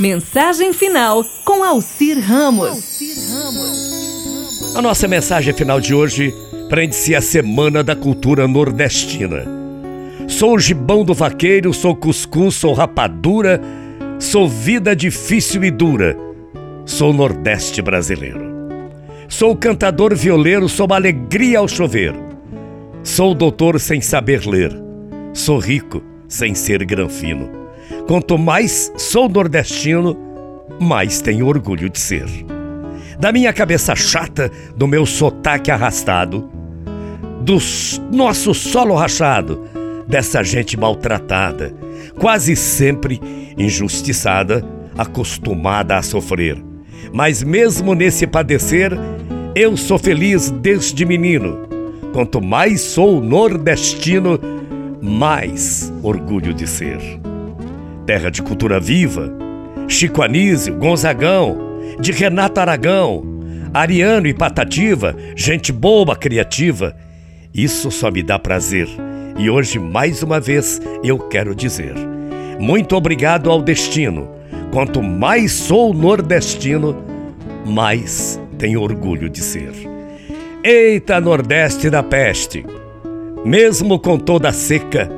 Mensagem final com Alcir Ramos. A nossa mensagem final de hoje prende-se à Semana da Cultura Nordestina. Sou o gibão do vaqueiro, sou cuscuz, sou rapadura, sou vida difícil e dura, sou Nordeste brasileiro. Sou cantador violeiro, sou alegria ao chover. Sou doutor sem saber ler, sou rico sem ser granfino. Quanto mais sou nordestino, mais tenho orgulho de ser. Da minha cabeça chata, do meu sotaque arrastado, do nosso solo rachado, dessa gente maltratada, quase sempre injustiçada, acostumada a sofrer. Mas mesmo nesse padecer, eu sou feliz desde menino. Quanto mais sou nordestino, mais orgulho de ser. Terra de cultura viva, Chico Anísio, Gonzagão, de Renato Aragão, Ariano e Patativa, gente boa, criativa. Isso só me dá prazer. E hoje, mais uma vez, eu quero dizer: muito obrigado ao destino. Quanto mais sou nordestino, mais tenho orgulho de ser. Eita, Nordeste da peste! Mesmo com toda a seca,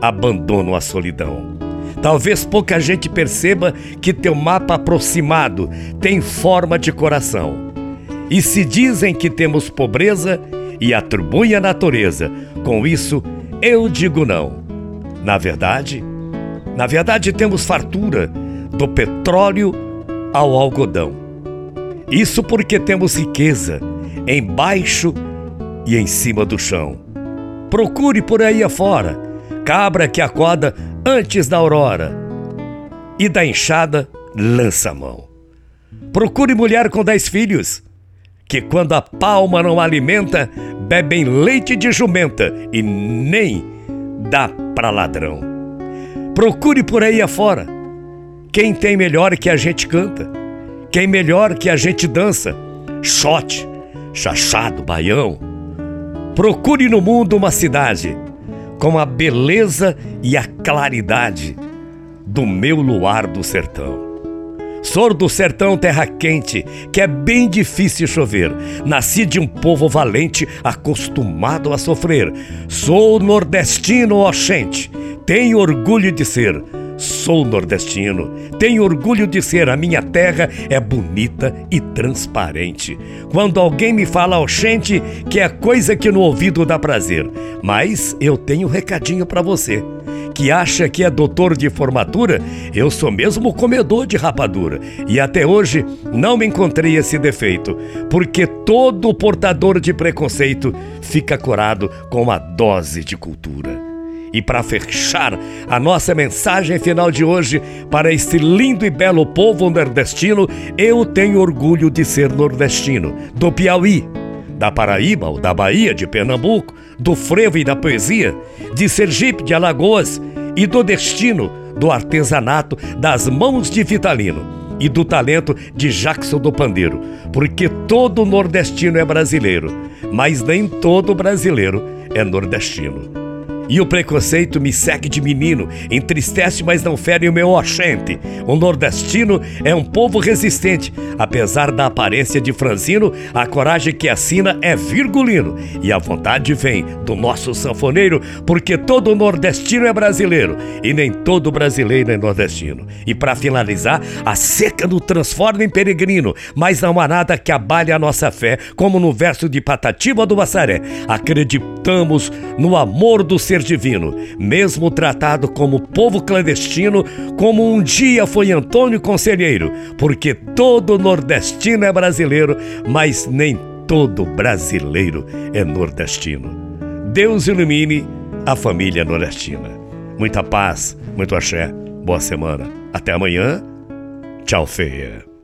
abandono a solidão. Talvez pouca gente perceba que teu mapa aproximado tem forma de coração. E se dizem que temos pobreza e atribuem a natureza, com isso eu digo não. Na verdade, na verdade temos fartura do petróleo ao algodão. Isso porque temos riqueza embaixo e em cima do chão. Procure por aí afora, cabra que acorda antes da aurora, e da enxada lança a mão. Procure mulher com dez filhos, que quando a palma não alimenta, bebem leite de jumenta e nem dá para ladrão. Procure por aí afora quem tem melhor que a gente canta, quem melhor que a gente dança, shot, chachado, baião. Procure no mundo uma cidade com a beleza e a claridade do meu luar do sertão. Sou do sertão terra quente, que é bem difícil chover. Nasci de um povo valente, acostumado a sofrer. Sou nordestino, oxente, tenho orgulho de ser. Sou nordestino, tenho orgulho de ser. A minha terra é bonita e transparente. Quando alguém me fala oxente, que é coisa que no ouvido dá prazer. Mas eu tenho um recadinho para você que acha que é doutor de formatura, eu sou mesmo comedor de rapadura. E até hoje não me encontrei esse defeito, porque todo portador de preconceito fica curado com uma dose de cultura. E para fechar a nossa mensagem final de hoje para este lindo e belo povo nordestino, eu tenho orgulho de ser nordestino, do Piauí, da Paraíba ou da Bahia, de Pernambuco, do frevo e da poesia, de Sergipe, de Alagoas e do destino do artesanato das mãos de Vitalino e do talento de Jackson do Pandeiro, porque todo nordestino é brasileiro, mas nem todo brasileiro é nordestino. E o preconceito me segue de menino, entristece, mas não fere o meu oxente. O nordestino é um povo resistente, apesar da aparência de franzino, a coragem que assina é virgulino. E a vontade vem do nosso sanfoneiro, porque todo nordestino é brasileiro e nem todo brasileiro é nordestino. E para finalizar, a seca nos transforma em peregrino, mas não há nada que abale a nossa fé, como no verso de Patativa do Massaré. Acreditamos no amor do ser ser divino, mesmo tratado como povo clandestino, como um dia foi Antônio Conselheiro, porque todo nordestino é brasileiro, mas nem todo brasileiro é nordestino. Deus ilumine a família nordestina. Muita paz, muito axé, boa semana. Até amanhã. Tchau, feia.